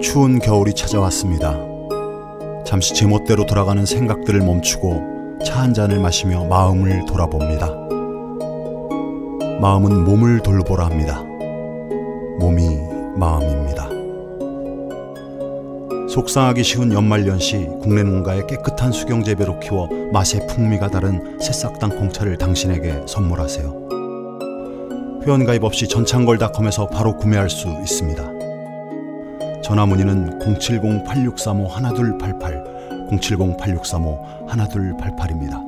추운 겨울이 찾아왔습니다. 잠시 제멋대로 돌아가는 생각들을 멈추고 차 한 잔을 마시며 마음을 돌아봅니다. 마음은 몸을 돌보라 합니다. 몸이 마음입니다. 속상하기 쉬운 연말연시 국내 농가의 깨끗한 수경 재배로 키워 맛의 풍미가 다른 새싹 땅콩차를 당신에게 선물하세요. 회원가입 없이 전창걸닷컴에서 바로 구매할 수 있습니다. 전화 문의는 070-8635-1288, 070-8635-1288입니다.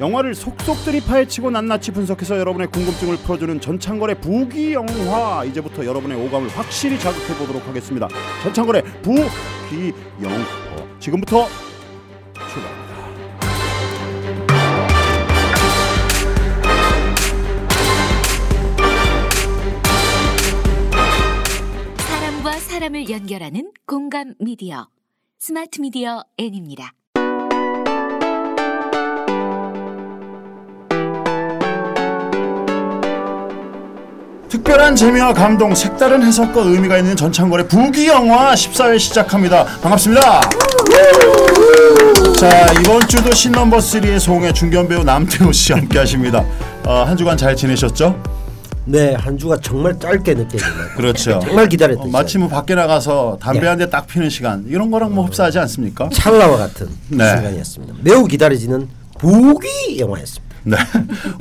영화를 속속들이 파헤치고 낱낱이 분석해서 여러분의 궁금증을 풀어주는 전창걸의 부기 영화 이제부터 여러분의 오감을 확실히 자극해 보도록 하겠습니다. 전창걸의 부기 영화 지금부터 사람을 연결하는 공감 미디어 스마트 미디어 N입니다. 특별한 재미와 감동, 색다른 해석과 의미가 있는 전창걸의 부기 영화 14회 시작합니다. 반갑습니다. 자 이번 주도 신넘버 3의 송해 중견 배우 남태호 씨 함께 하십니다. 어, 한 주간 잘 지내셨죠? 네, 한 주가 정말 짧게 느껴지네요. 그렇죠. 정말 기다렸던 어, 뭐 밖에 나가서 담배 한대 딱 피는 시간 이런 거랑 뭐 흡사하지 않습니까? 찰나와 같은 네. 시간이었습니다. 매우 기다려지는 보기 영화였습니다. 네.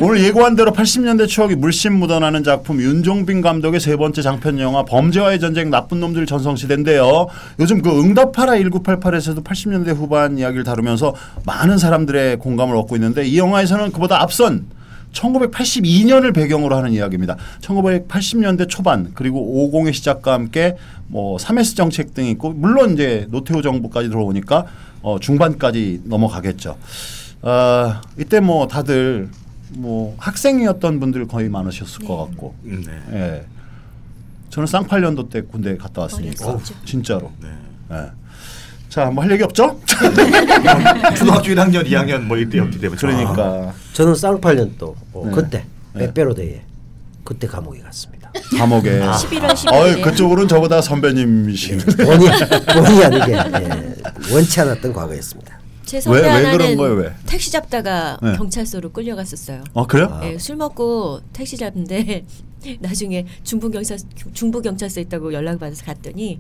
오늘 예고한 대로 80년대 추억이 물씬 묻어나는 작품 윤종빈 감독의 세 번째 장편 영화 범죄와의 전쟁 나쁜 놈들 전성시대인데요. 요즘 그 응답하라 1988에서도 80년대 후반 이야기를 다루면서 많은 사람들의 공감을 얻고 있는데 이 영화에서는 그보다 앞선 1982년을 배경으로 하는 이야기입니다. 1980년대 초반 그리고 50의 시작과 함께 뭐 3S 정책 등이 있고 물론 이제 노태우 정부까지 들어오니까 어 중반까지 넘어가겠죠. 아 이때 뭐 다들 뭐 학생이었던 분들 거의 많으셨을 것 같고, 네. 예. 저는 쌍팔년도 때 군대 갔다 왔으니까 어렸었죠. 진짜로. 네. 예. 자, 뭐 할 얘기 없죠? 초등학교 1학년, 2학년 뭐 이때였기 때문에 그러니까 저는 쌍팔년도 어, 네. 그때 네. 백배로대에 그때 감옥에 갔습니다. 감옥에. 11월 12일에 어이 그쪽으로는 저보다 선배님이시네. 본의 본의 아니게 예, 원치 않았던 과거였습니다. 제 왜- 선배 왜 그런 거예요, 왜? 택시 잡다가 네. 경찰서로 끌려갔었어요. 어 그래요? 예, 술 먹고 택시 잡는데 나중에 중부 경찰 중부 경찰서 있다고 연락 받아서 갔더니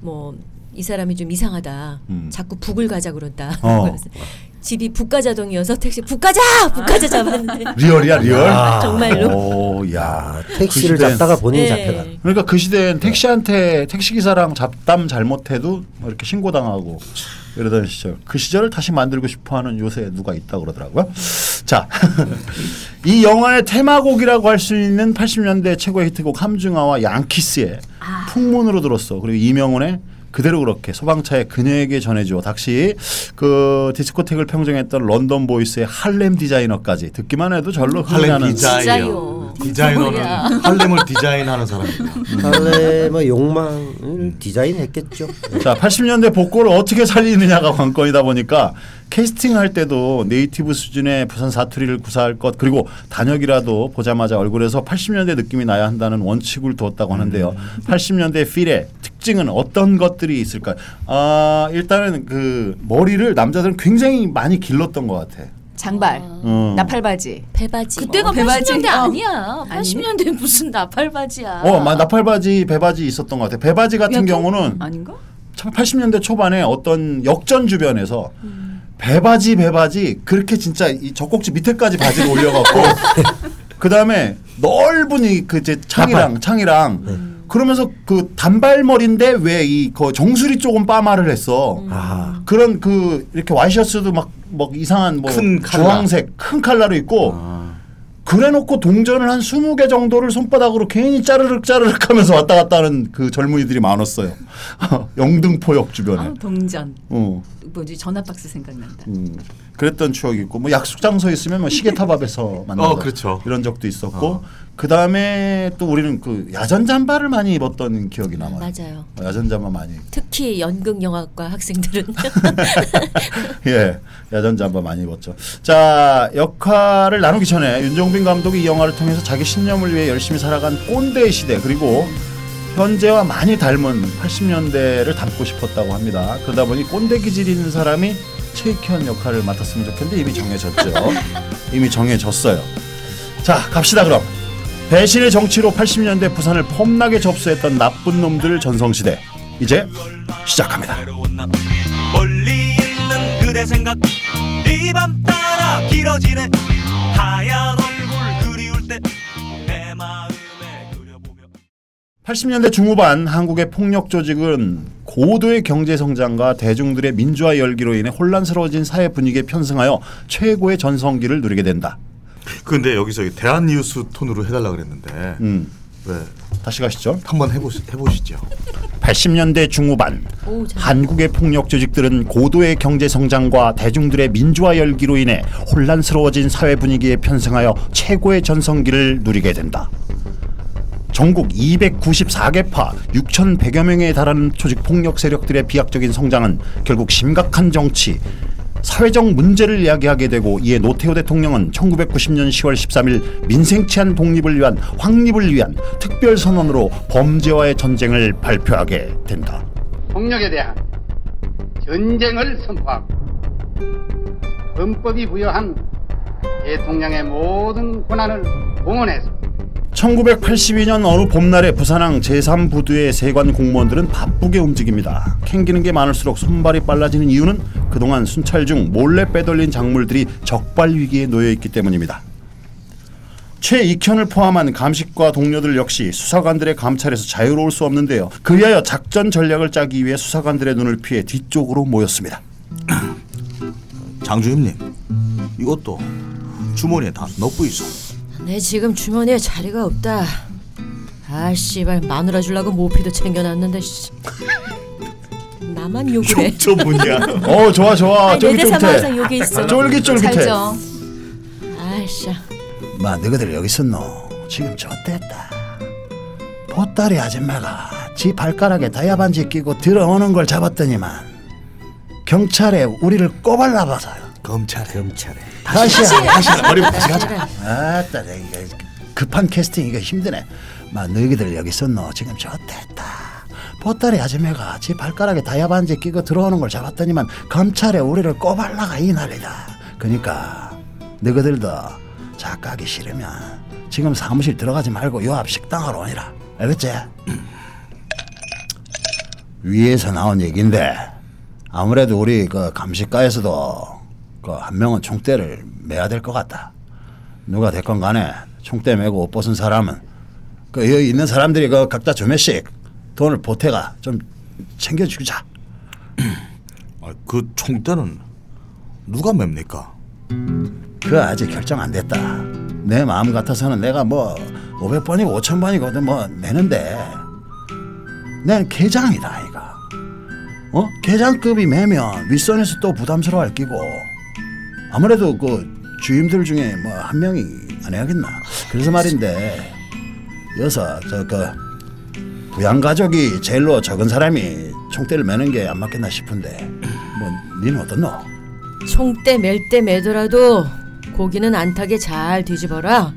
뭐 이 사람이 좀 이상하다. 음. 자꾸 북가좌 그런다. 어. 집이 북가좌동이어서 택시 북가좌 북가좌 잡았는데 real이야 real. 아, 정말로? 오, 야. 택시를 그 시대엔- 잡다가 본인이 네. 잡혀가. 그러니까 그 시대엔 택시한테 택시 기사랑 잡담 잘못해도 뭐 이렇게 신고당하고 이러던 시절. 그 시절을 다시 만들고 싶어하는 요새 누가 있다 그러더라고요. 자, 이 영화의 테마곡이라고 할 수 있는 80년대 최고의 히트곡 함중아와 양키스의 풍문으로 들었어. 그리고 이명훈의 그대로 그렇게 소방차의 그녀에게 전해줘. 당시 그 디스코텍을 평정했던 런던 보이스의 할렘 디자이너까지 듣기만 해도 절로 할렘 디자이너. 디자이너는. 할렘을 디자인하는 사람입니다. 할렘의 뭐 욕망을 디자인했겠죠. 자, 80년대 복고를 어떻게 살리느냐가 관건이다 보니까 캐스팅할 때도 네이티브 수준의 부산 사투리를 구사할 것 그리고 단역이라도 보자마자 얼굴에서 80년대 느낌이 나야 한다는 원칙을 두었다고 하는데요. 80년대 필의 특징은 어떤 것들이 있을까요? 아, 일단은 그 머리를 남자들은 굉장히 많이 길렀던 것 같아. 장발, 어. 나팔바지. 배바지. 그때가 뭐. 배바지 80년대 어. 아니야. 아니. 80년대 무슨 나팔바지야. 어, 마- 나팔바지, 배바지 있었던 것 같아. 배바지 같은 야, 그- 경우는 아닌가? 80년대 초반에 어떤 역전 주변에서 음. 배바지 배바지 그렇게 진짜 이 젖꼭지 밑에까지 바지를 올려갖고 그 다음에 넓은 이그 이제 창이랑 창이랑 네. 그러면서 그 단발머리인데 왜 이 그 정수리 쪽은 빠마를 했어. 음. 아, 그런 그 이렇게 와이셔츠도 막, 막 이상한 뭐 큰 칼라. 주황색 큰 칼라로 입고 아. 그래놓고 동전을 한 20개 정도를 손바닥으로 괜히 짜르륵 짜르륵 하면서 왔다 갔다 하는 그 젊은이들이 많았어요. 영등포역 주변에. 아, 동전. 어. 뭐지 전화박스 생각난다. 음. 그랬던 추억이 있고 뭐 약속 장소 있으면 뭐 시계탑 앞에서 만나고 어, 그렇죠. 이런 적도 있었고 어. 그 다음에 또 우리는 그 야전 잠바를 많이 입었던 기억이 남아요. 맞아요. 어, 야전 잠바 많이 특히 연극 영화과 학생들은 예, 야전 잠바 많이 입었죠. 자, 역할을 나누기 전에 윤종빈 감독이 이 영화를 통해서 자기 신념을 위해 열심히 살아간 꼰대의 시대 그리고 현재와 많이 닮은 80년대를 담고 싶었다고 합니다. 그러다 보니 꼰대 기질 있는 사람이 최익현 역할을 맡았으면 좋겠는데 이미 정해졌죠. 이미 정해졌어요. 자, 갑시다 그럼. 배신의 정치로 80년대 부산을 폼나게 접수했던 나쁜 놈들 전성시대. 이제 시작합니다. 멀리 있는 그대 생각 이 밤 따라 길어지네 하얀 얼굴 그리울 때 내 마음에 그려보며 80년대 중후반 한국의 폭력 조직은 고도의 경제 성장과 대중들의 민주화 열기로 인해 혼란스러워진 사회 분위기에 편승하여 최고의 전성기를 누리게 된다. 근데 여기서 이 대한 뉴스 톤으로 해달라 그랬는데 음, 왜 다시 가시죠. 한번 해보시 해보시죠. 80년대 중후반 오, 잘- 한국의 폭력 조직들은 고도의 경제 성장과 대중들의 민주화 열기로 인해 혼란스러워진 사회 분위기에 편승하여 최고의 전성기를 누리게 된다. 전국 294개파 6,100여 명에 달하는 조직 폭력 세력들의 비약적인 성장은 결국 심각한 정치, 사회적 문제를 이야기하게 되고 이에 노태우 대통령은 1990년 10월 13일 민생 치안 독립을 위한 확립을 위한 특별 선언으로 범죄와의 전쟁을 발표하게 된다. 폭력에 대한 전쟁을 선포하고 헌법이 부여한 대통령의 모든 권한을 동원해서 1982년 어느 봄날에 부산항 제3부두의 세관 공무원들은 바쁘게 움직입니다. 캥기는 게 많을수록 손발이 빨라지는 이유는 그동안 순찰 중 몰래 빼돌린 작물들이 적발 위기에 놓여 있기 때문입니다. 최익현을 포함한 감식과 동료들 역시 수사관들의 감찰에서 자유로울 수 없는데요. 그리하여 작전 전략을 짜기 위해 수사관들의 눈을 피해 뒤쪽으로 모였습니다. 장주임님 이것도 주머니에 다 넣고 있어. 내 지금 주머니에 자리가 없다. 아 씨발 마누라 주려고 모피도 챙겨놨는데 씨. 나만 욕을 해. 전문이야. 어 좋아 좋아 아니, 내 대사만 항상 쫄깃쫄깃해. 욕이 있어. 쫄깃쫄깃해. 잘죠. 아이씨. 마 너희들 여기 있었노 지금 좆됐다 보따리 아줌마가 지 발가락에 다이아 반지 끼고 들어오는 걸 잡았더니만 경찰에 우리를 꼬발라봐서요 검찰에. 검찰에 다시 다시 머리 다시 가자. 아따 이게 급한 캐스팅 이거 힘드네 마 너희들 여기 있었노 지금 좆됐다 보따리 아줌마가 지 발가락에 다이아반지 끼고 들어오는 걸 잡았더니만 검찰에 우리를 꼬발라가 이 난리다 그니까 너희들도 작가기 싫으면 지금 사무실 들어가지 말고 요 앞 식당으로 오니라 알겠지? 위에서 나온 얘기인데 아무래도 우리 그 감식과에서도 그 한 명은 총대를 매야 될 것 같다. 누가 됐건 간에 총대 매고 옷 벗은 사람은 그 여기 있는 사람들이 그 각자 두 매씩 돈을 보태가 좀 챙겨주자. 아, 그 총대는 누가 맵니까? 그 아직 결정 안 됐다. 내 마음 같아서는 내가 뭐 500번이고 5,000번이거든 뭐 내는데 난 계장이다 이가. 어? 계장급이 매면 윗선에서 또 부담스러워할 끼고 아무래도 그 주임들 중에 뭐 한 명이 안 해야겠나. 그래서 말인데 여서 저그 부양 가족이 제일로 적은 사람이 총대를 매는 게 안 맞겠나 싶은데 뭐 니는 어떻노? 총대 맬 때 매더라도 고기는 안 타게 잘 뒤집어라.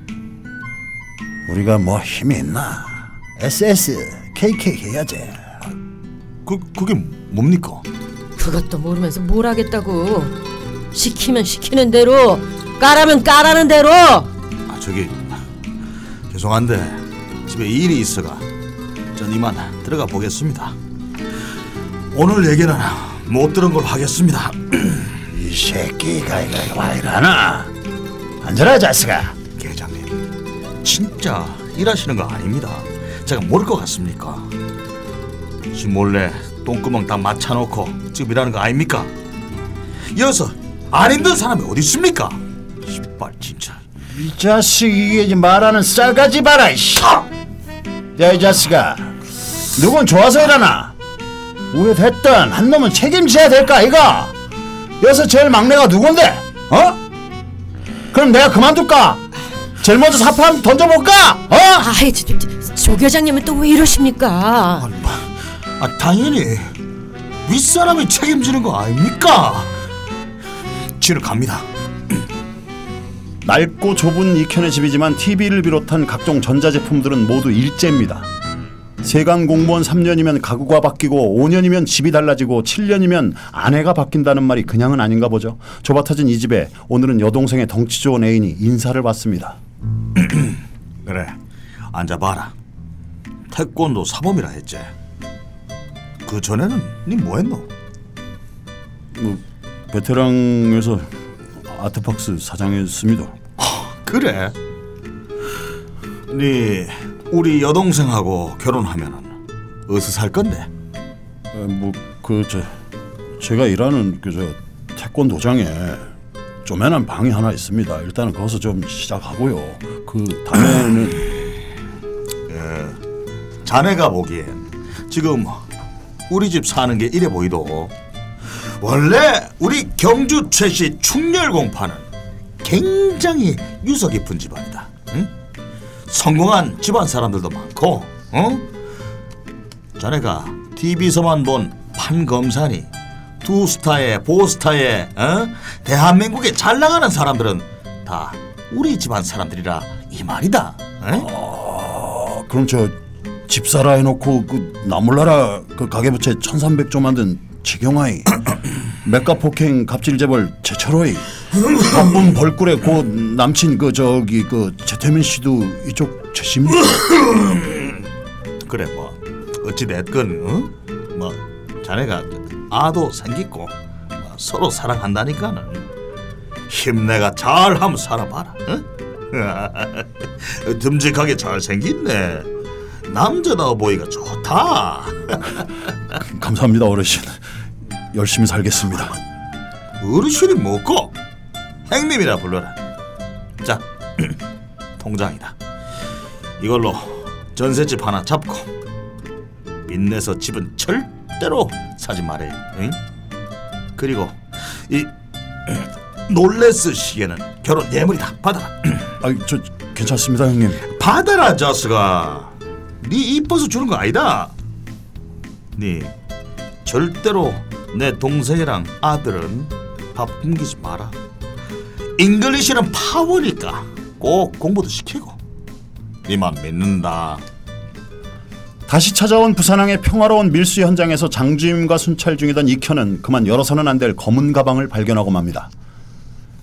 우리가 뭐 힘이 있나? SS, KK 해야지. 그 그게 뭡니까? 그것도 모르면서 뭘 하겠다고. 시키면 시키는 대로, 까라면 까라는 대로. 아 저기 죄송한데 집에 일이 있어가 전 이만 들어가 보겠습니다. 오늘 얘기는 못 들은 걸 하겠습니다. 이 새끼가 이거 와 이러나? 앉아라 자식아. 계장님 진짜 일하시는 거 아닙니다. 제가 모를 것 같습니까? 지 몰래 똥구멍 다 맞춰놓고 지금 일하는 거 아닙니까? 이어서 안 힘든 사람이 어디 있습니까? 씨발 진짜 이 자식 이게 이제 말하는 쌀가지 봐라 이씨. 야 이 자식아, 누군 좋아서 일하나? 우리 됐든 한 놈은 책임져야 될까 이가? 여기서 제일 막내가 누군데? 어? 그럼 내가 그만둘까? 제일 먼저 한번 던져볼까? 어? 아이, 저, 저, 조 교장님은 또 왜 이러십니까? 아니, 뭐, 아, 당연히 윗사람이 책임지는 거 아닙니까? 지를 갑니다. 낡고 좁은 이켠의 집이지만 TV를 비롯한 각종 전자제품들은 모두 일제입니다. 세관 공무원 3년이면 가구가 바뀌고 5년이면 집이 달라지고 7년이면 아내가 바뀐다는 말이 그냥은 아닌가 보죠. 좁아터진 이 집에 오늘은 여동생의 덩치 좋은 애인이 인사를 받습니다. 그래, 앉아봐라. 태권도 사범이라 했지. 그 전에는 니 뭐했노? 뭐 베테랑에서 아트박스 사장했습니다. 그래. 니 우리 여동생하고 결혼하면은 어디서 살 건데? 뭐그 저 제가 일하는 그저 태권도장에 쪼매난 방이 하나 있습니다. 일단은 거기서 좀 시작하고요. 그 다음에는 자네가 보기엔 지금 우리 집 사는 게 이래 보이도 원래 우리 경주 최씨 충렬공파는 굉장히 유서 깊은 집안이다. 응? 성공한 집안 사람들도 많고, 어? 자네가 TV에서만 본 판검사니 두 스타의 보스타의 어? 대한민국에 잘 나가는 사람들은 다 우리 집안 사람들이라 이 말이다. 어? 그럼 저 집사라 해놓고 그 나몰라라 그 가계부채 1300조 만든 최경아이 맥가 폭행 갑질 재벌 최철호이 한분 벌꿀에 고 남친 그 저기 그 최태민 씨도 이쪽 최씨입니까? 그래 뭐 어찌 됐건 어? 뭐 자네가 아도 생기고 뭐 서로 사랑한다니까는 힘내가 잘 한번 살아봐라. 어? 듬직하게 잘 생겼네. 남자다워 보이가 좋다. 감사합니다 어르신 열심히 살겠습니다 어르신이 뭐고 행님이라 불러라. 자 통장이다. 이걸로 전셋집 하나 잡고 빚내서 집은 절대로 사지 말아요. 응? 그리고 이 놀레스 시계는 결혼 예물이다. 받아라. 아이 저 괜찮습니다 형님 받아라 자슥아. 네 이뻐서 주는 거 아니다. 네 절대로 내 동생이랑 아들은 밥 굶기지 마라. English는 파워니까 꼭 공부도 시키고. 니만 믿는다. 다시 찾아온 부산항의 평화로운 밀수 현장에서 장주임과 순찰 중이던 이현은 그만 열어서는 안 될 검은 가방을 발견하고 맙니다.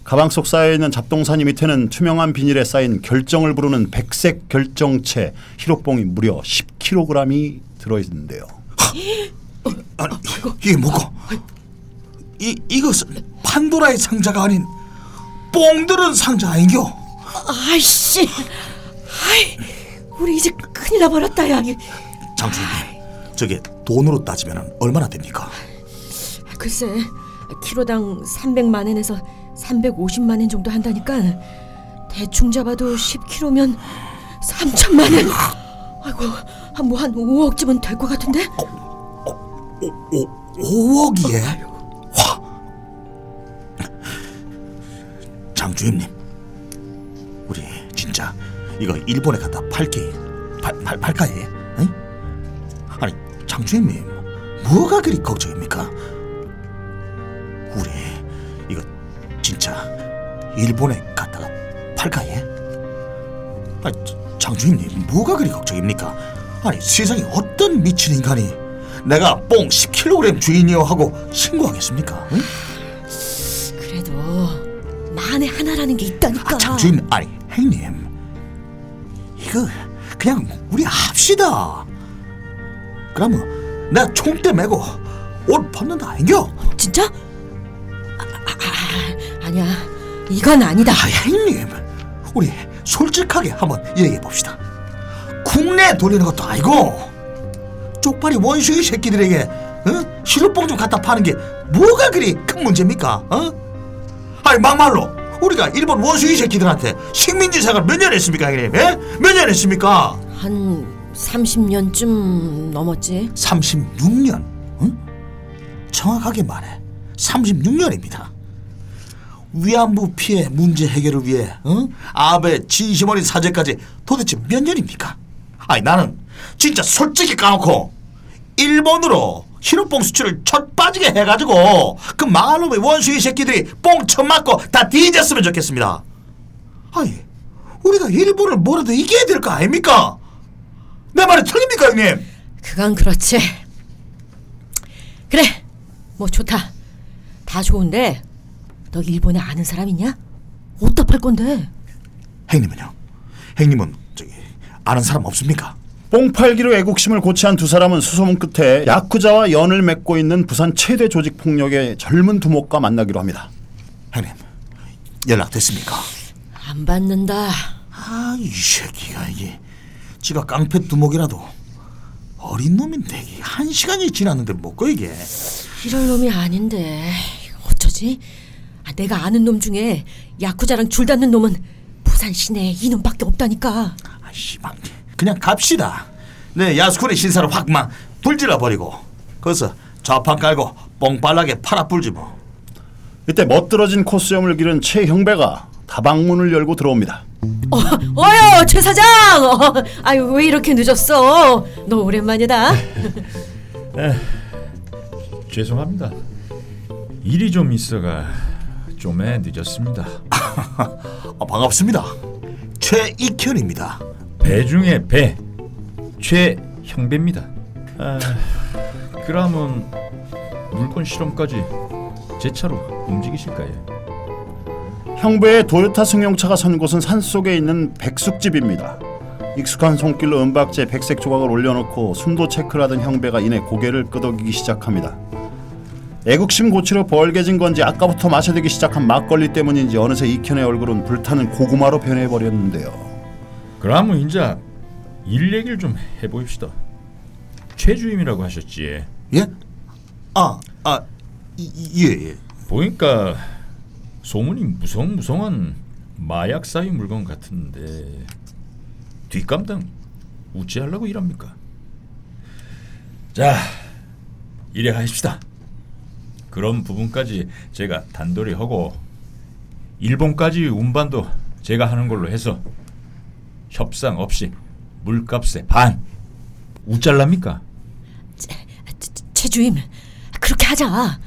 가방 속 쌓여있는 잡동사니 밑에는 투명한 비닐에 쌓인 결정을 부르는 백색 결정체 히로뽕이 무려 10kg이 들어있는데요. 아니 이게 뭐고? 이 이것은 판도라의 상자가 아닌 뽕들은 상자 아닌겨? 아이씨, 아이, 우리 이제 큰일 나버렸다, 야. 이- 장주님, 저게 돈으로 따지면 얼마나 됩니까? 글쎄, 키로당 300만 원에서 350만 원 정도 한다니까. 대충 잡아도 10kg면 3천만 원. 아이고, 뭐한 5억쯤은 될 것 같은데? 오, 5억이에? 와. 장주임님, 우리 진짜 이거 일본에 갖다 팔게 팔, 팔, 팔까 해? 응? 아니 장주임님, 뭐가 그리 걱정입니까? 우리 이거 진짜 일본에 갖다가 팔까 해? 아니 장주임님, 뭐가 그리 걱정입니까? 아니 세상에 어떤 미친 인간이 내가 뽕 10kg 주인이요 하고 신고하겠습니까? 응? 그래도 만에 하나라는 게 있다니까. 아, 장주임 아니 형님 이거 그냥 우리 합시다 그러면 내가 총대 메고 옷 벗는다 아닌겨? 진짜? 아, 아, 아, 아니야, 이건 아니다. 아 형님 우리 솔직하게 한번 얘기해 봅시다 국내 돌리는 것도 아니고 쪽발이 원숭이 새끼들에게 어? 시루뽕 좀 갖다 파는 게 뭐가 그리 큰 문제입니까? 어? 아니 막말로 우리가 일본 원숭이 새끼들한테 식민지 생활 몇 년 했습니까 형님? 예? 몇년 했습니까? 한 30년쯤 넘었지. 36년 응? 정확하게 말해 36년입니다 위안부 피해 문제 해결을 위해 어? 아베 진심 어린 사죄까지 도대체 몇 년입니까? 아니 나는 진짜 솔직히 까놓고 일본으로 신혼뽕 수출을 첫 빠지게 해가지고 그 망할놈의 원숭이 새끼들이 뽕쳐 맞고 다 뒤졌으면 좋겠습니다. 아니 우리가 일본을 뭐라도 이겨야 될 거 아닙니까? 내 말이 틀립니까 형님? 그건 그렇지. 그래, 뭐 좋다. 다 좋은데 너 일본에 아는 사람 있냐? 어디다 팔 건데? 형님은요? 형님은 저기 아는 사람 없습니까? 뽕팔기로 애국심을 고취한 두 사람은 수소문 끝에 야쿠자와 연을 맺고 있는 부산 최대 조직 폭력의 젊은 두목과 만나기로 합니다. 형님 연락됐습니까? 안 받는다. 아 이 새끼가 이게 지가 깡패 두목이라도 어린 놈인데 한 시간이 지났는데 뭐고 이게 이럴 놈이 아닌데 어쩌지? 아, 내가 아는 놈 중에 야쿠자랑 줄 닿는 놈은 부산 시내에 이놈밖에 없다니까. 아씨방 그냥 갑시다 네 야스쿠니 신사로 확막 불질러 버리고 거기서 좌판 깔고 뽕빨라게 팔아 불지 뭐 이때 멋들어진 코스염을 기른 최형배가 다방문을 열고 들어옵니다. 어, 어여 최 사장. 어, 아유 왜 이렇게 늦었어? 너 오랜만이다. 죄송합니다. 일이 좀 있어가 좀에 늦었습니다. 어, 반갑습니다 최익현입니다 배 중에 배 최형배입니다. 아, 그러면 물건 실험까지 제 차로 움직이실까요? 형배의 도요타 승용차가 선 곳은 산속에 있는 백숙집입니다. 익숙한 손길로 은박지에 백색 조각을 올려놓고 순도 체크를 하던 형배가 이내 고개를 끄덕이기 시작합니다. 애국심 고치로 벌게진 건지 아까부터 마셔들기 시작한 막걸리 때문인지 어느새 이현의 얼굴은 불타는 고구마로 변해버렸는데요. 그러면 이제 일 얘기를 좀 해봅시다. 최주임이라고 하셨지. 예? 아, 아, 이- 예, 예. 보니까 소문이 무성무성한 마약 사이 물건 같은데 뒷감당 우찌하려고 일합니까? 자, 이래 하십시다. 그런 부분까지 제가 단돌이 하고 일본까지 운반도 제가 하는 걸로 해서 협상 없이 물값의 반 우짤랍니까? 최- 최 주임 그렇게 하자.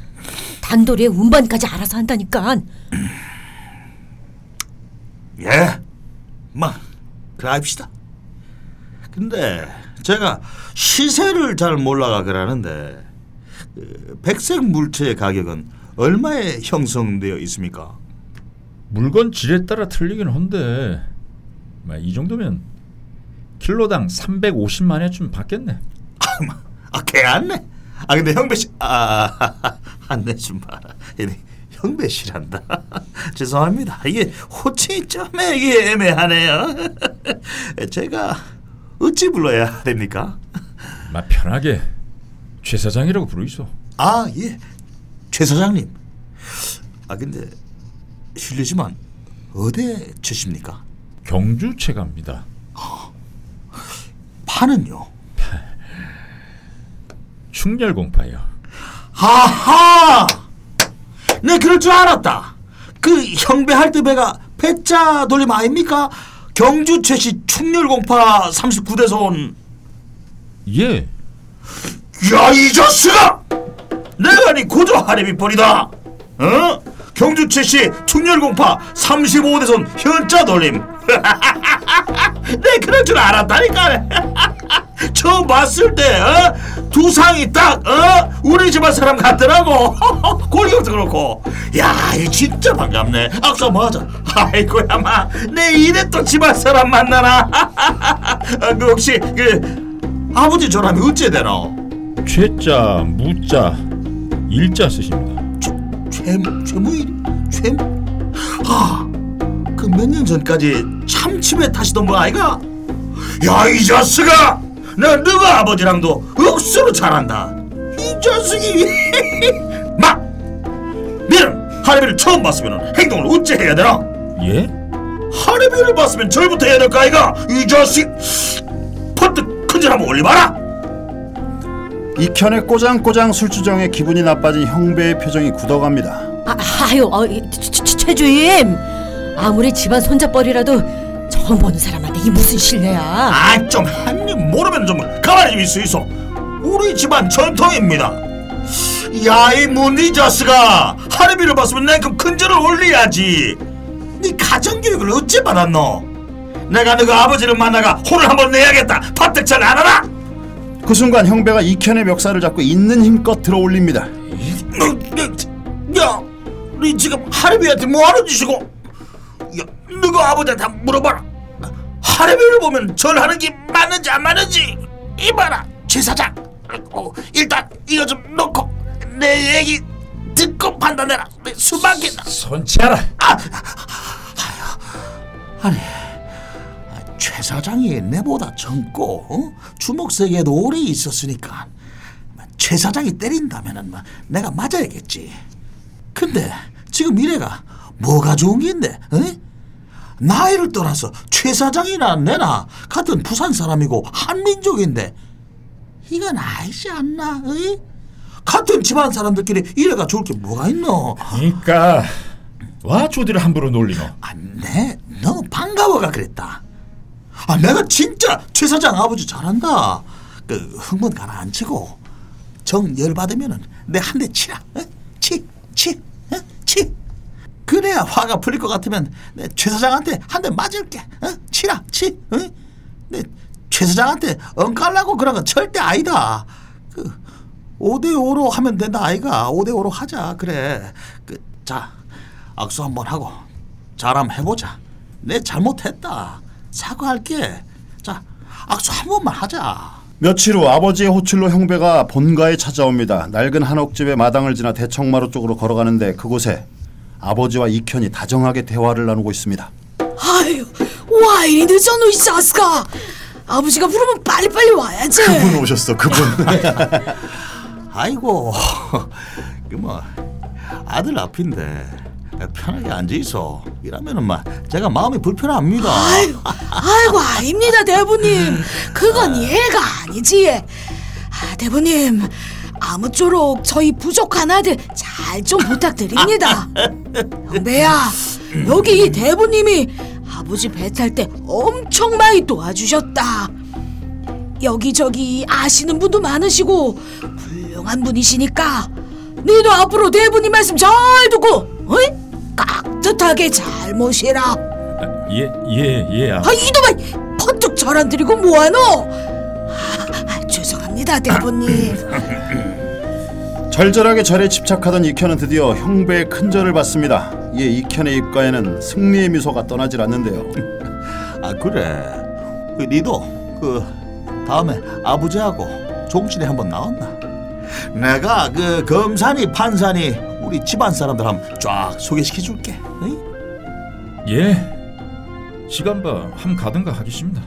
단도리에 운반까지 알아서 한다니까. 예, 뭐 그럽시다. 근데 제가 시세를 잘 몰라가 그러는데 그 백색 물체의 가격은 얼마에 형성되어 있습니까? 물건 질에 따라 틀리긴 한데 뭐, 이 정도면 킬로당 350만 원쯤 받겠네. 아, 개안네. 아 근데 형배 씨, 아, 안내 좀 봐라. 형배 씨란다. 죄송합니다. 이게 호칭이 좀 이게 애매하네요. 제가 어찌 불러야 됩니까? 막 편하게 최 사장이라고 부르이소. 아, 예. 최 사장님. 아, 근데 실례지만 어디 최십니까? 경주 최갑니다. 파는요? 충렬 공파요. 하하! 네, 그럴 줄 알았다. 그 형배 할 때 배가 배짜 돌림 아닙니까? 경주 최씨 충렬공파 39대선 온. 예. 야, 이 자식아! 내가 네 고조 하렘이 뻘이다. 어? 경주 최씨 충렬공파 35대선 현자 돌림. 내 그럴 줄 알았다니까. 처음 봤을 때, 어? 두 상이 딱, 어? 우리 집안 사람 같더라고. 골격도 그렇고. 야, 이 진짜 반갑네. 한번 하자. 아이고야, 마. 내 이래 또 집안 사람 만나나. 아, 그 혹시, 그, 아버지 저람이 어째 되노? 최자, 무자, 일자 쓰십니다. 최 최무일 최. 아, 그 몇 년 전까지 참치배 타시던 분 아이가? 야 이 자식아, 나 너가 아버지랑도 억수로 잘한다. 이 자식이 막 니는 할애비를 처음 봤으면 행동을 어째 해야 되나? 예? 할애비를 봤으면 절부터 해야 될까 아이가? 이 자식 퍼뜩 큰절 한번 올려봐라. 이현의 꼬장꼬장 술주정에 기분이 나빠진 형배의 표정이 굳어갑니다. 아, 아, 아유, 어, 이, 최- 최- 최 주임. 아무리 집안 손자뻘이라도 처음 보는 사람한테 이 무슨 신뢰야? 아, 좀 한님 모르면 좀 가만히 좀 있어 있어. 우리 집안 전통입니다. 야, 이 문디 자스가 할애비를 봤으면 내그 큰절을 올려야지. 네 가정교육을 어찌 받았노? 내가 너그 아버지를 만나가 혼을 한번 내야겠다. 파뜩 잘 알아라. 그 순간 형배가 이현의 멱살을 잡고 있는 힘껏 들어올립니다. 너, 너, 야, 네 지금 할애비한테 뭐 하는 짓이고? 야, 너그 아버지한테 한번 물어봐라. 할애비를 보면 절하는 게 맞는지 안 맞는지 이봐라, 최 사장. 어, 일단 이거 좀 놓고 내 얘기 듣고 판단해라. 내 수박이다. 손치하라. 아, 아니, 아, 최 사장이 내보다 젊고 어? 주먹 세계에도 오래 있었으니까 최 사장이 때린다면은 뭐 내가 맞아야겠지. 근데 지금 이래가 뭐가 좋은 게인데? 어? 나이를 떠나서 최 사장이나 내나 같은 부산 사람이고 한민족인데 이건 아니지 않나? 어? 같은 집안 사람들끼리 이래가 좋을 게 뭐가 있노? 그러니까 와 조디를 함부로 놀리노. 아, 내 너무 반가워가 그랬다. 아, 내가 진짜 최 사장 아버지 잘한다. 그 흥분 가라앉히고 정 열 받으면은 내 한 대 치라. 어? 치, 치, 어? 치. 그래야 화가 풀릴 것 같으면 내최 사장한테 한 대 맞을게. 어? 치라, 치. 어? 내최 사장한테 엉깔라고 그런 건 절대 아니다. 그 5대 5로 하면 된다 아이가. 5대 5로 하자. 그래. 그 자. 악수 한번 하고 잘 한번 해보자. 내 잘못했다. 사과할게. 자, 악수 한 번만 하자. 며칠 후 아버지의 호출로 형배가 본가에 찾아옵니다. 낡은 한옥집의 마당을 지나 대청마루 쪽으로 걸어가는데 그곳에 아버지와 이현이 다정하게 대화를 나누고 있습니다. 아유, 와 이리 늦었노 이 자스가. 아버지가 부르면 빨리빨리 와야지. 그분 오셨어, 그분. 아이고, 그뭐 아들 앞인데 편하게 앉아 있어. 이러면은 막 제가 마음이 불편합니다. 아유, 아이고 아닙니다 대부님. 그건 이해가 아니지. 아, 대부님 아무쪼록 저희 부족한 아들 잘 좀 부탁드립니다. 영배야, 여기 이 대부님이 아버지 배탈 때 엄청 많이 도와주셨다. 여기저기 아시는 분도 많으시고 훌륭한 분이시니까 니도 앞으로 대부님 말씀 잘 듣고 어이? 깍듯하게 잘 모시라. 예 예 예. 아. 아 이놈아 퍼뜩 절안 드리고 뭐하노? 아, 아, 죄송합니다 대부님. 절절하게 절에 집착하던 이현은 드디어 형배의 큰 절을 받습니다. 이에 이현의 입가에는 승리의 미소가 떠나질 않는데요. 아 그래. 그 니도 그 다음에 아버지하고 종신에 한번 나왔나? 내가 그 검사니 판사니 우리 집안 사람들 한번 쫙 소개시켜 줄게. 예. 시간 봐함 가든가 하겠습니다.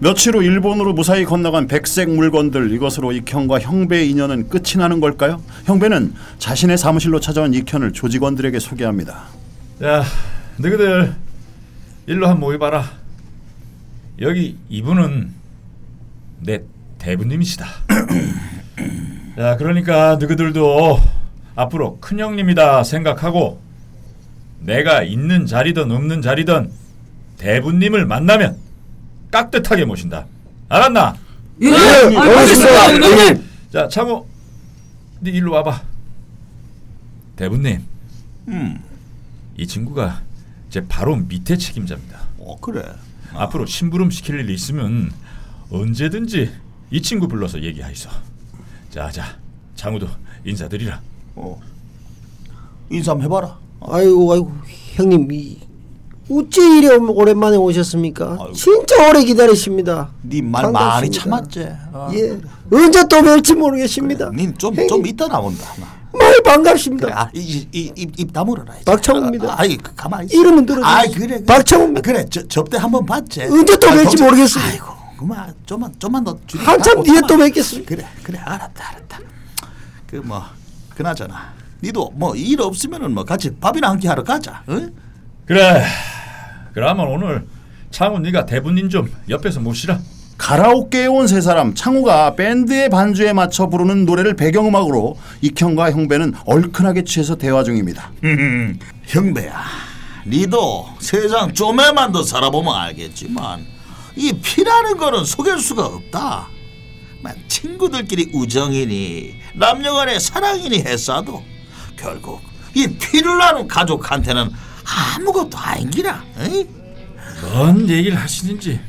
며칠 후 일본으로 무사히 건너간 백색 물건들 이것으로 익현과 형배의 인연은 끝이 나는 걸까요? 형배는 자신의 사무실로 찾아온 익현을 조직원들에게 소개합니다. 야, 너희들 일로 한 모여봐라. 여기 이분은 내 대부님이시다. 야, 그러니까 너희들도 앞으로 큰 형님이다 생각하고 내가 있는 자리든 없는 자리든 대부님을 만나면 깍듯하게 모신다. 알았나? 예, 알겠습니다, 형님. 자, 창호, 네 일로 와봐. 대부님, 음, 이 친구가 제 바로 밑에 책임자입니다. 어 그래. 앞으로 심부름 시킬 일 있으면 언제든지 이 친구 불러서 얘기하이소. 자, 자, 장우도 인사드리라. 어 인사 한번 해봐라. 아이고 아이고 형님 이 어째 이래 오랜만에 오셨습니까? 아이고. 진짜 오래 기다리십니다. 네말 많이. 참았지. 아, 예, 언제 또 뵐지 모르겠습니다. 님좀좀 형님, 이따 나온다. 말 반갑습니다. 그래, 아, 입입입 다물어라. 박창호입니다. 아, 아이 그, 가만히 있어. 이름은 들어도 아, 그래. 그래. 아, 그래. 저, 접대 한번 봤지. 언제 또 아, 뵐지 모르겠습니다. 아이고, 그만 좀만 좀만 더 줄이 한참 뒤에 또 뵙겠습니다. 그래, 그래. 알았다, 알았다. 그 뭐 그나저나 니도 뭐 일 없으면은 뭐 같이 밥이나 한 끼 하러 가자. 응? 그래. 그러면 오늘 창우 네가 대부님 좀 옆에서 모시라. 가라오케에 온 세 사람 창우가 밴드의 반주에 맞춰 부르는 노래를 배경음악으로 익형과 형배는 얼큰하게 취해서 대화 중입니다. 음, 형배야, 니도 세상 좀에만 더 살아보면 알겠지만 이 피라는 거는 속일 수가 없다. 만 친구들끼리 우정이니 남녀간의 사랑이니 했어도 결국 이 피를 나눈 가족한테는 아무것도 아닌기라. 에이? 뭔 얘기를 하시는지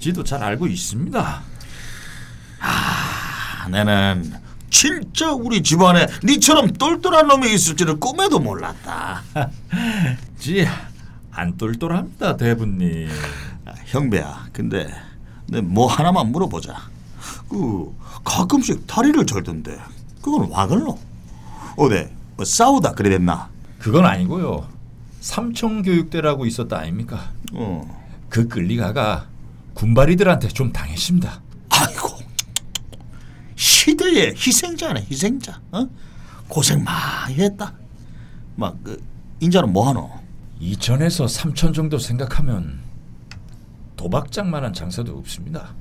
지도 잘 알고 있습니다. 아, 나는 진짜 우리 집안에 니처럼 똘똘한 놈이 있을 줄은 꿈에도 몰랐다. 지 안 똘똘합니다, 대부님. 아, 형배야, 근데 내뭐 하나만 물어보자. 그 가끔씩 다리를 절던데 그건 와글로? 어데 뭐 싸우다 그래 됐나? 그건 아니고요. 삼청교육대라고 있었다 아닙니까? 어. 그 끌리가가 군바리들한테 좀 당했습니다. 아이고 시대의 희생자네 희생자. 어? 고생 많이 했다. 막 그 인자는 뭐 하노? 2천에서 3천 정도 생각하면 도박장만한 장사도 없습니다.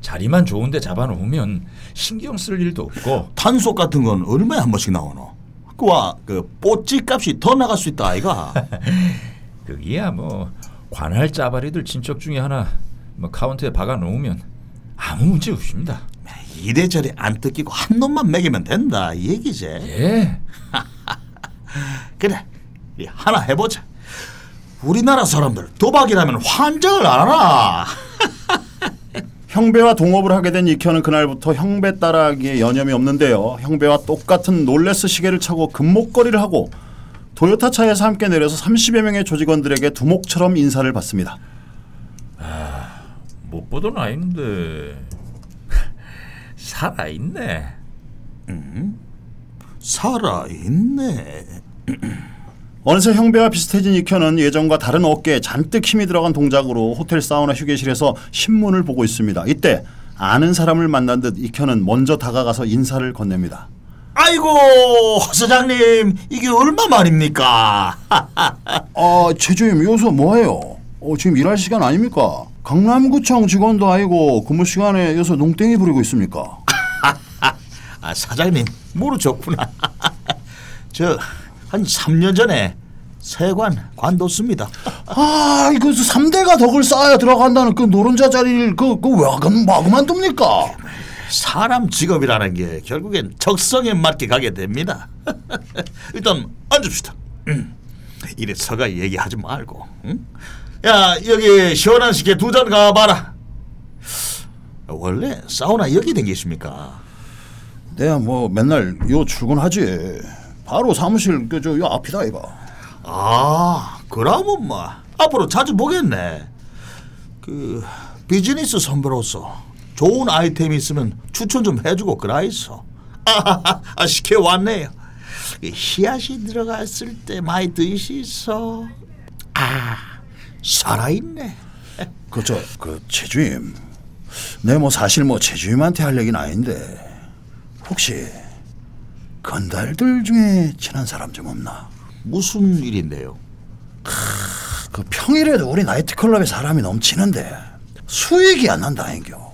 자리만 좋은데 잡아놓으면 신경 쓸 일도 없고 탄속 같은 건 얼마에 한 번씩 나오노? 그와 그 뽀찌 값이 더 나갈 수 있다 아이가. 그게야 뭐 관할 짜바리들 친척 중에 하나 뭐 카운트에 박아 놓으면 아무 문제 없습니다. 이래저래 안 뜯기고 한 놈만 먹이면 된다 이 얘기지. 예. 그래, 이 하나 해보자. 우리나라 사람들 도박이라면 환장을 안 하나? 형배와 동업을 하게 된 익현은 그날부터 형배 따라하기에 여념이 없는데요. 형배와 똑같은 놀레스 시계를 차고 금목걸이를 하고 도요타 차에서 함께 내려서 30여 명의 조직원들에게 두목처럼 인사를 받습니다. 못 보던 아인데 살아 있네. 살아 있네. 어느새 형배와 비슷해진 익현은 예전과 다른 어깨에 잔뜩 힘이 들어간 동작으로 호텔 사우나 휴게실에서 신문을 보고 있습니다. 이때 아는 사람을 만난 듯 익현은 먼저 다가가서 인사를 건넵니다. 아이고 허 사장님 이게 얼마 만입니까? 아, 최주임 여기서 뭐해요? 어, 지금 일할 시간 아닙니까? 강남구청 직원도 아니고 근무 시간에 여기서 농땡이 부리고 있습니까? 아 사장님 모르셨구나. 저 한 3년 전에 세관 관뒀습니다. 아, 이거 3대가 덕을 쌓아야 들어간다는 그 노른자 자리를 그 그왜 그만둡니까? 사람 직업이라는 게 결국엔 적성에 맞게 가게 됩니다. 일단 앉읍시다. 음. 이래 서가 얘기하지 말고. 응? 야 여기 시원한 식혜 두 잔 가봐라. 원래 사우나 여기 댕기십니까? 내가 뭐 맨날 요 출근하지. 바로 사무실 그저 요 앞이다 이거. 아 그러면 뭐 앞으로 자주 보겠네. 그 비즈니스 선배로서 좋은 아이템 있으면 추천 좀 해주고 그라이소. 아, 식혜 왔네요. 이 씨앗이 들어갔을 때 많이 드시소. 아 살아있네. 그저 그 최주임. 내 뭐 사실 뭐 최주임한테 할 얘기는 아닌데 혹시 건달들 중에 친한 사람 좀 없나? 무슨 일인데요? 그 평일에도 우리 나이트클럽에 사람이 넘치는데 수익이 안 난다 인겨.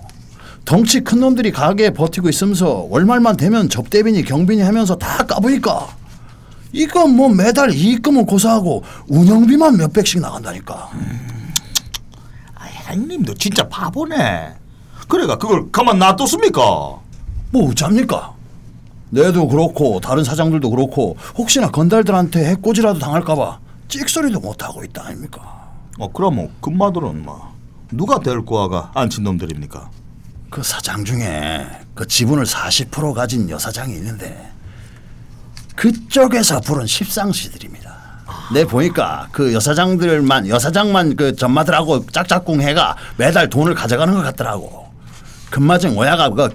덩치 큰 놈들이 가게에 버티고 있으면서 월말만 되면 접대비니 경비니 하면서 다 까부니까 이거 뭐 매달 이익금은 고사하고 운영비만 몇 백씩 나간다니까. 아, 형님도 진짜 바보네. 그래가 그걸 가만 놔뒀습니까? 뭐 어쩝니까? 내도 그렇고 다른 사장들도 그렇고 혹시나 건달들한테 해코지라도 당할까봐 찍소리도 못 하고 있다 아닙니까? 어 그러면 금마들은 뭐 누가 데리고 와가 앉힌 놈들입니까? 그 사장 중에 그 지분을 40% 가진 여사장이 있는데 그쪽에서 부른 십상시들입니다. 내 보니까 그 여사장들만 여사장만 그 전마들하고 짝짝꿍 해가 매달 돈을 가져가는 것 같더라고. 금마증 오야가 그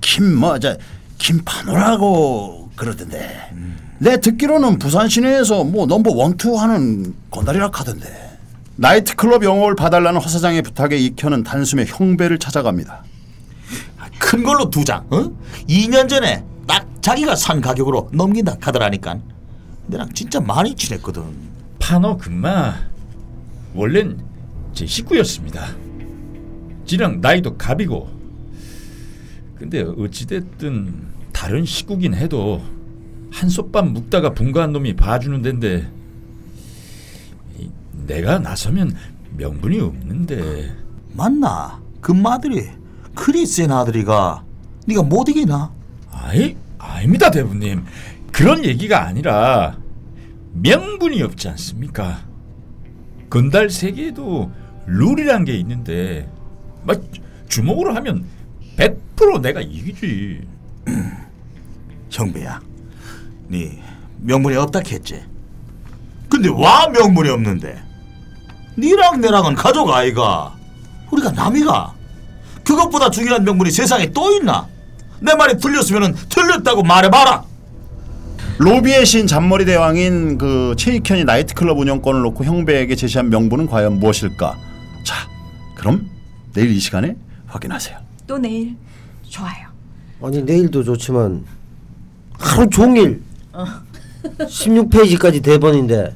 김뭐저 김파노라고 그러던데. 내 듣기로는 부산 시내에서 뭐 넘버 원투 하는 건달이라 하던데. 나이트클럽 영업을 봐달라는 허 사장의 부탁에 익혀는 단숨에 형배를 찾아갑니다. 큰 걸로 두 장. 어? 2년 전에 딱 자기가 산 가격으로 넘긴다 카더라니까. 내랑 진짜 많이 친했거든. 파노 금마 원래는 제 식구였습니다. 지랑 나이도 갑이고. 근데 어찌됐든 다른 식구긴 해도 한솥밥 묵다가 분가한 놈이 봐주는 데인데 이, 내가 나서면 명분이 없는데 맞나? 금마들이 그리 센 아들이가 네가 못 이기나? 아이 아닙니다 대부님 그런 얘기가 아니라 명분이 없지 않습니까 건달 세계에도 룰이란 게 있는데 막 주먹으로 하면 100% 내가 이기지 형배야, 네 명분이 없다 했지. 근데 와 명분이 없는데? 니랑 내랑은 가족 아이가. 우리가 남이가. 그것보다 중요한 명분이 세상에 또 있나? 내 말이 틀렸으면 틀렸다고 말해봐라. 로비의 신 잔머리 대왕인 그 최익현이 나이트클럽 운영권을 놓고 형배에게 제시한 명분은 과연 무엇일까? 자, 그럼 내일 이 시간에 확인하세요. 또 내일 좋아요. 아니 내일도 좋지만 하루 종일 16페이지까지 대본인데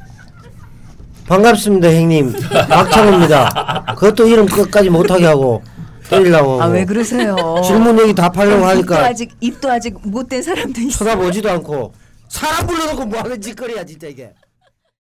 반갑습니다 형님. 박창호입니다. 그것도 이름 끝까지 못하게 하고 때리려고 아 하고. 왜 그러세요? 질문 얘기 답하려고 입도 하니까 아직 입도 아직 못된 사람도 있어. 쳐다보지도 않고 사람 불러놓고 뭐하는 짓거리야 진짜 이게